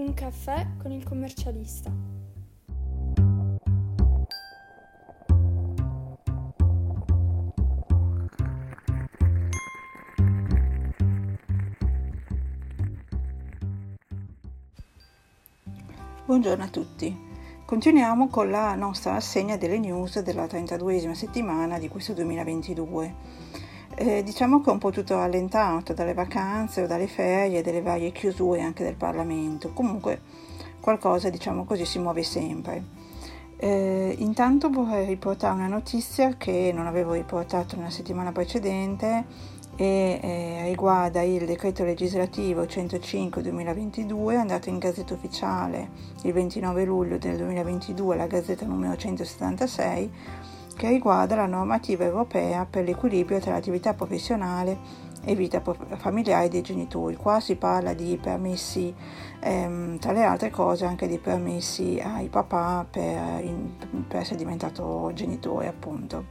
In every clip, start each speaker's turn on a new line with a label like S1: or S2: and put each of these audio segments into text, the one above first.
S1: Un caffè con il commercialista.
S2: Buongiorno a tutti. Continuiamo con la nostra assegna delle news della 32esima settimana di questo 2022. Eh, diciamo che è un po' tutto allentato dalle vacanze o dalle ferie delle varie chiusure anche del Parlamento. Comunque qualcosa, diciamo così, si muove sempre. Eh, intanto vorrei riportare una notizia che non avevo riportato nella settimana precedente e eh, riguarda il decreto legislativo 105-2022 andato in gazzetta ufficiale il 29 luglio del 2022 la gazzetta numero 176 che riguarda la normativa europea per l'equilibrio tra l'attività professionale e vita familiare dei genitori. Qua si parla di permessi, ehm, tra le altre cose, anche di permessi ai papà per, in, per essere diventato genitore, appunto.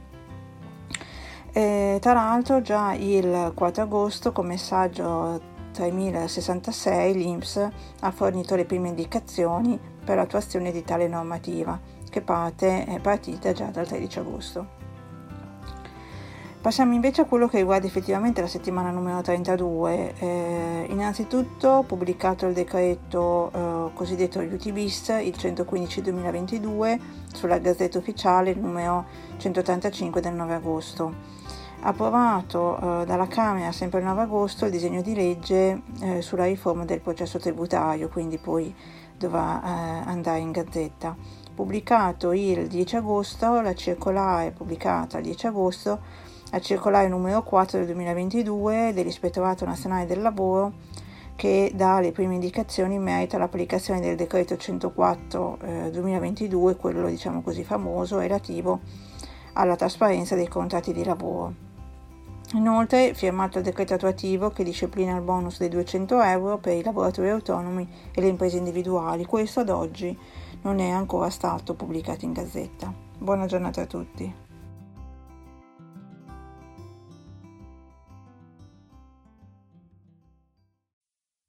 S2: E, tra l'altro già il 4 agosto con messaggio 3066 l'INPS ha fornito le prime indicazioni per l'attuazione di tale normativa che parte, è partita già dal 13 agosto. Passiamo invece a quello che riguarda effettivamente la settimana numero 32. Eh, innanzitutto pubblicato il decreto eh, cosiddetto UTBIS, il 115-2022, sulla Gazzetta Ufficiale numero 185 del 9 agosto approvato eh, dalla Camera sempre il 9 agosto il disegno di legge eh, sulla riforma del processo tributario, quindi poi dovrà eh, andare in gazzetta. Pubblicato il 10 agosto, la circolare pubblicata il 10 agosto, la circolare numero 4 del 2022 dell'Ispettorato Nazionale del Lavoro che dà le prime indicazioni in merito all'applicazione del decreto 104 eh, 2022, quello diciamo così famoso relativo alla trasparenza dei contratti di lavoro. Inoltre, firmato il decreto attuativo che disciplina il bonus dei 200 euro per i lavoratori autonomi e le imprese individuali. Questo ad oggi non è ancora stato pubblicato in gazzetta. Buona giornata a tutti.